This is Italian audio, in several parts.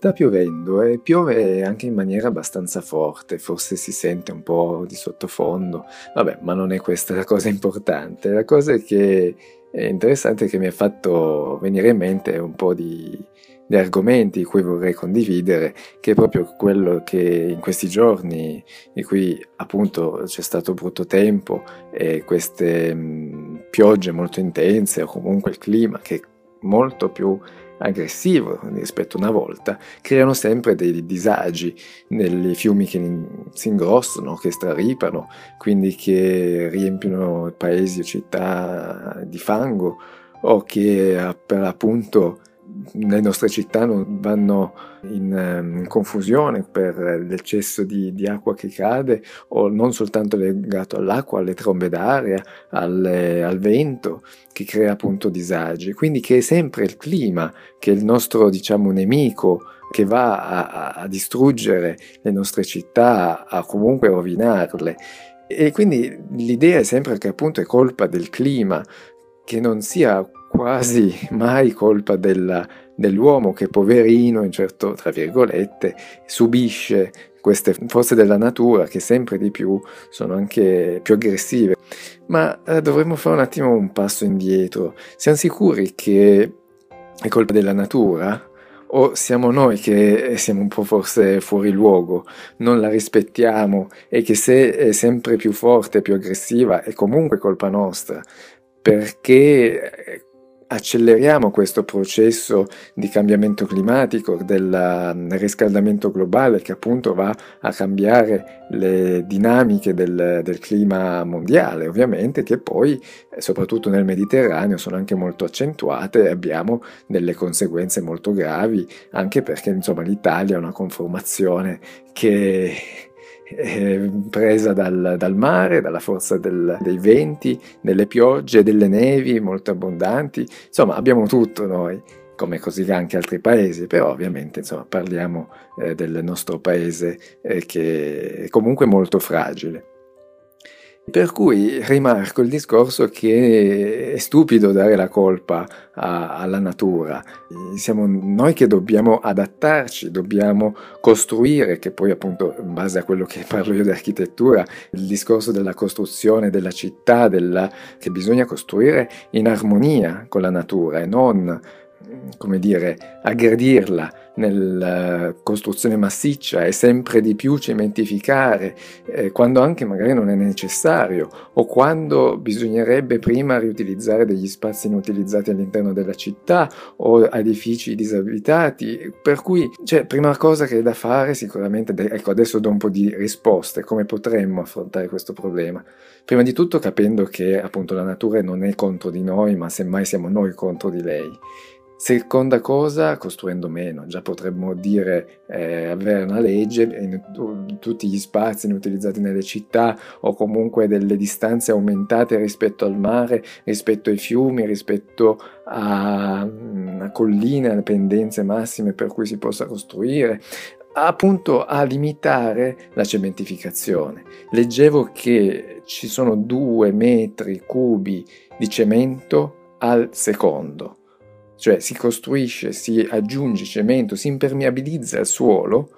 Sta piovendo e piove anche in maniera abbastanza forte, forse si sente un po' di sottofondo, vabbè, ma non è questa la cosa importante, la cosa che è interessante che mi ha fatto venire in mente un po' di, di argomenti cui vorrei condividere, che è proprio quello che in questi giorni, in cui appunto c'è stato brutto tempo e queste mh, piogge molto intense o comunque il clima che è molto più aggressivo rispetto a una volta, creano sempre dei disagi nei fiumi che si ingrossano, che straripano, quindi che riempiono paesi o città di fango o che per appunto le nostre città non vanno in, ehm, in confusione per l'eccesso di, di, acqua che cade o non soltanto legato all'acqua, alle trombe d'aria, alle, al vento che crea appunto disagi. Quindi che è sempre il clima che è il nostro diciamo nemico che va a, a distruggere le nostre città, a comunque rovinarle. E quindi l'idea è sempre che appunto è colpa del clima, che non sia quasi mai colpa della, dell'uomo che poverino, in certo, tra virgolette, subisce queste forze della natura che sempre di più sono anche più aggressive. Ma eh, dovremmo fare un attimo un passo indietro. Siamo sicuri che è colpa della natura? O siamo noi che siamo un po' forse fuori luogo, non la rispettiamo e che se è sempre più forte, più aggressiva, è comunque colpa nostra, perché acceleriamo questo processo di cambiamento climatico, del mm, riscaldamento globale che appunto va a cambiare le dinamiche del, del clima mondiale, ovviamente che poi soprattutto nel Mediterraneo sono anche molto accentuate e abbiamo delle conseguenze molto gravi, anche perché insomma l'Italia è una conformazione che eh, presa dal, dal, mare, dalla forza del, dei venti, delle piogge, delle nevi molto abbondanti, insomma abbiamo tutto noi, come così anche altri paesi, però ovviamente insomma, parliamo eh, del nostro paese eh, che è comunque molto fragile. Per cui rimarco il discorso che è stupido dare la colpa a, alla natura, siamo noi che dobbiamo adattarci, dobbiamo costruire, che poi appunto in base a quello che parlo io di architettura, il discorso della costruzione della città, della, che bisogna costruire in armonia con la natura e non come dire, aggredirla nella costruzione massiccia e sempre di più cementificare, eh, quando anche magari non è necessario, o quando bisognerebbe prima riutilizzare degli spazi inutilizzati all'interno della città o edifici disabitati. Per cui, cioè, prima cosa che è da fare sicuramente, ecco, adesso do un po' di risposte, come potremmo affrontare questo problema. Prima di tutto capendo che appunto la natura non è contro di noi, ma semmai siamo noi contro di lei. Seconda cosa, costruendo meno, già potremmo dire eh, avere una legge in tutti gli spazi inutilizzati nelle città o comunque delle distanze aumentate rispetto al mare, rispetto ai fiumi, rispetto a, mm, a colline, a pendenze massime per cui si possa costruire, appunto a limitare la cementificazione. Leggevo che ci sono due metri cubi di cemento al secondo cioè si costruisce, si aggiunge cemento, si impermeabilizza il suolo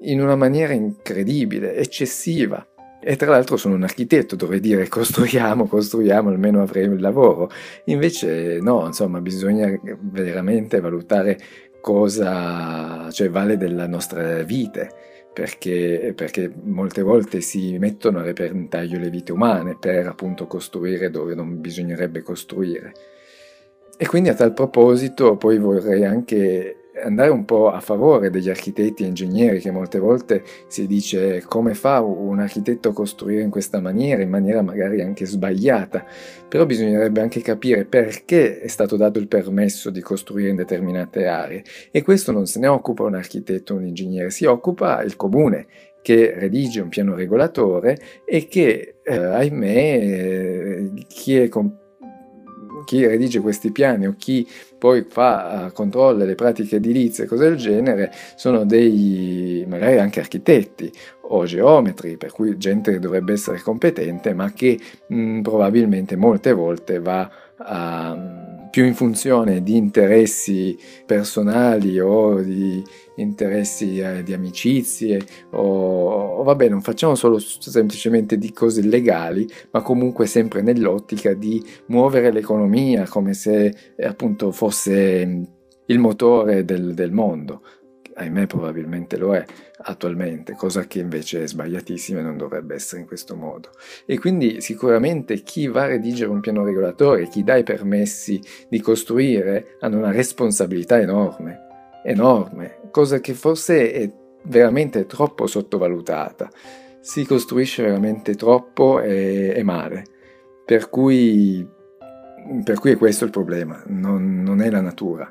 in una maniera incredibile, eccessiva. E tra l'altro sono un architetto, dovrei dire costruiamo, costruiamo, almeno avremo il lavoro. Invece no, insomma, bisogna veramente valutare cosa cioè, vale della nostra vita. Perché, perché, molte volte si mettono a repentaglio le vite umane per appunto costruire dove non bisognerebbe costruire. E quindi a tal proposito poi vorrei anche andare un po' a favore degli architetti e ingegneri che molte volte si dice come fa un architetto a costruire in questa maniera, in maniera magari anche sbagliata, però bisognerebbe anche capire perché è stato dato il permesso di costruire in determinate aree. E questo non se ne occupa un architetto o un ingegnere, si occupa il comune che redige un piano regolatore e che, eh, ahimè, eh, chi è competente chi redige questi piani o chi poi fa, controlla le pratiche edilizie e cose del genere sono dei magari anche architetti o geometri, per cui gente che dovrebbe essere competente, ma che mh, probabilmente molte volte va a più in funzione di interessi personali o di interessi eh, di amicizie o, o vabbè non facciamo solo semplicemente di cose legali ma comunque sempre nell'ottica di muovere l'economia come se appunto fosse il motore del, del mondo ahimè probabilmente lo è attualmente, cosa che invece è sbagliatissima e non dovrebbe essere in questo modo. E quindi sicuramente chi va a redigere un piano regolatore, chi dà i permessi di costruire, hanno una responsabilità enorme, enorme, cosa che forse è veramente troppo sottovalutata. Si costruisce veramente troppo e, e male. Per cui, per cui è questo il problema, non, non è la natura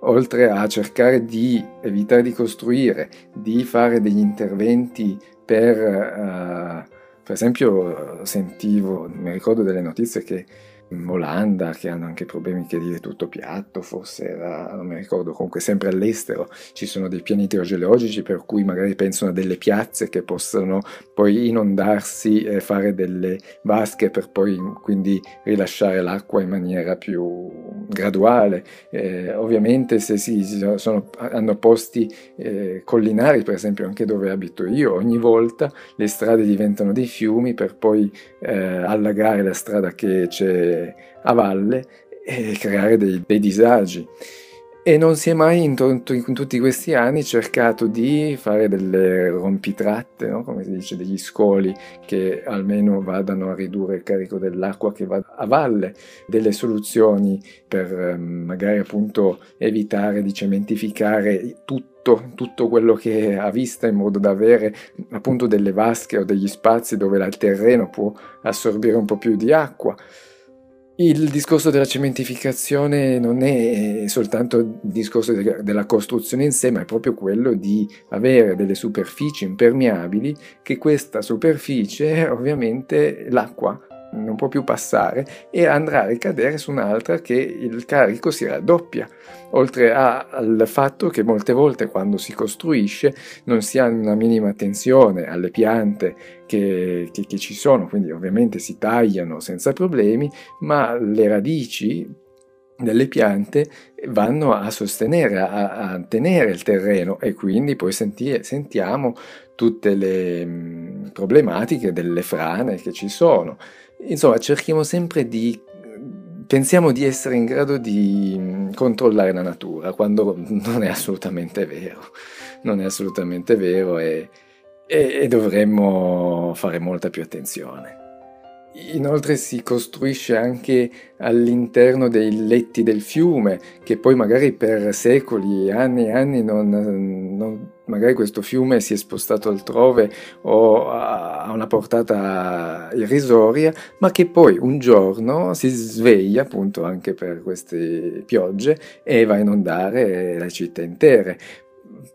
oltre a cercare di evitare di costruire, di fare degli interventi per, uh, per esempio, sentivo, mi ricordo delle notizie che Olanda che hanno anche problemi che dire tutto piatto, forse era, non mi ricordo, comunque sempre all'estero ci sono dei piani idrogeologici per cui magari pensano a delle piazze che possano poi inondarsi e fare delle vasche per poi quindi rilasciare l'acqua in maniera più graduale. Eh, ovviamente se si sono, hanno posti eh, collinari, per esempio anche dove abito io, ogni volta le strade diventano dei fiumi per poi eh, allagare la strada che c'è a valle e creare dei, dei disagi. E non si è mai in, to- in, tutti questi anni cercato di fare delle rompitratte, no? come si dice, degli scoli che almeno vadano a ridurre il carico dell'acqua che va a valle, delle soluzioni per ehm, magari appunto evitare di cementificare tutto, tutto quello che è a vista in modo da avere appunto delle vasche o degli spazi dove il terreno può assorbire un po' più di acqua. Il discorso della cementificazione non è soltanto il discorso della costruzione in sé, ma è proprio quello di avere delle superfici impermeabili che questa superficie ovviamente l'acqua non può più passare e andrà a ricadere su un'altra che il carico si raddoppia, oltre a, al fatto che molte volte quando si costruisce non si ha una minima attenzione alle piante che, che, che ci sono, quindi ovviamente si tagliano senza problemi, ma le radici delle piante vanno a sostenere, a, a, tenere il terreno e quindi poi senti, sentiamo tutte le problematiche delle frane che ci sono. Insomma, cerchiamo sempre di pensiamo di essere in grado di mm, controllare la natura, quando non è assolutamente vero, non è assolutamente vero e, e, e dovremmo fare molta più attenzione. Inoltre si costruisce anche all'interno dei letti del fiume, che poi magari per secoli, anni e anni, non, non, magari questo fiume si è spostato altrove o a una portata irrisoria, ma che poi un giorno si sveglia appunto anche per queste piogge e va a inondare le città intere.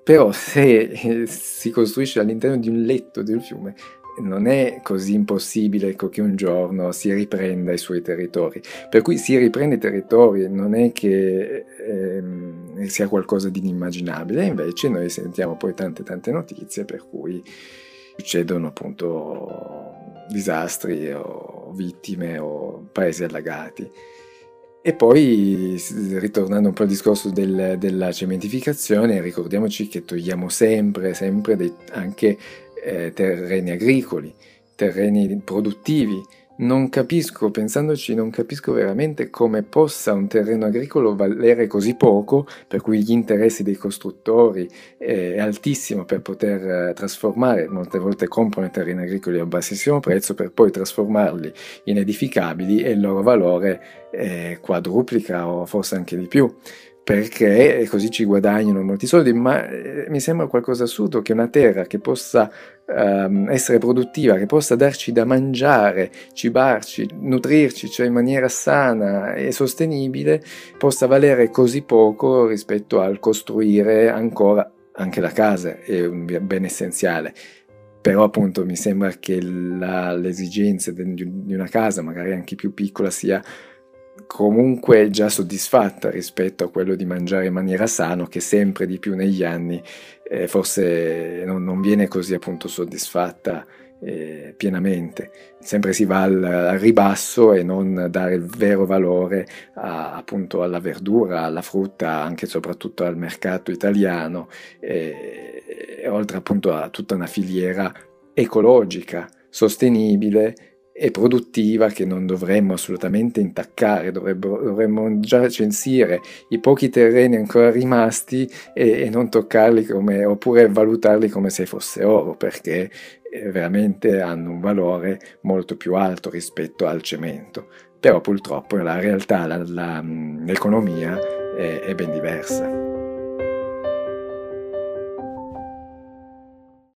Però se si costruisce all'interno di un letto del fiume, non è così impossibile ecco, che un giorno si riprenda i suoi territori. Per cui si riprende i territori, non è che ehm, sia qualcosa di inimmaginabile, invece noi sentiamo poi tante tante notizie per cui succedono appunto disastri o vittime o paesi allagati. E poi, ritornando un po' al discorso del, della cementificazione, ricordiamoci che togliamo sempre, sempre dei, anche eh, terreni agricoli, terreni produttivi. Non capisco, pensandoci, non capisco veramente come possa un terreno agricolo valere così poco, per cui gli interessi dei costruttori eh, è altissimo per poter eh, trasformare, molte volte comprano i terreni agricoli a bassissimo prezzo per poi trasformarli in edificabili e il loro valore eh, quadruplica o forse anche di più perché così ci guadagnano molti soldi, ma eh, mi sembra qualcosa assurdo che una terra che possa ehm, essere produttiva, che possa darci da mangiare, cibarci, nutrirci, cioè in maniera sana e sostenibile, possa valere così poco rispetto al costruire ancora anche la casa, è un bene essenziale. Però appunto mi sembra che la, l'esigenza di una casa, magari anche più piccola, sia comunque già soddisfatta rispetto a quello di mangiare in maniera sana che sempre di più negli anni eh, forse non, non, viene così appunto soddisfatta eh, pienamente. Sempre si va al, al, ribasso e non dare il vero valore a, appunto alla verdura, alla frutta, anche e soprattutto al mercato italiano, e, e oltre appunto a tutta una filiera ecologica, sostenibile e produttiva che non dovremmo assolutamente intaccare, dovremmo già censire i pochi terreni ancora rimasti e, e, non toccarli come, oppure valutarli come se fosse oro, perché eh, veramente hanno un valore molto più alto rispetto al cemento. Però purtroppo la realtà, la, la, l'economia è, è ben diversa.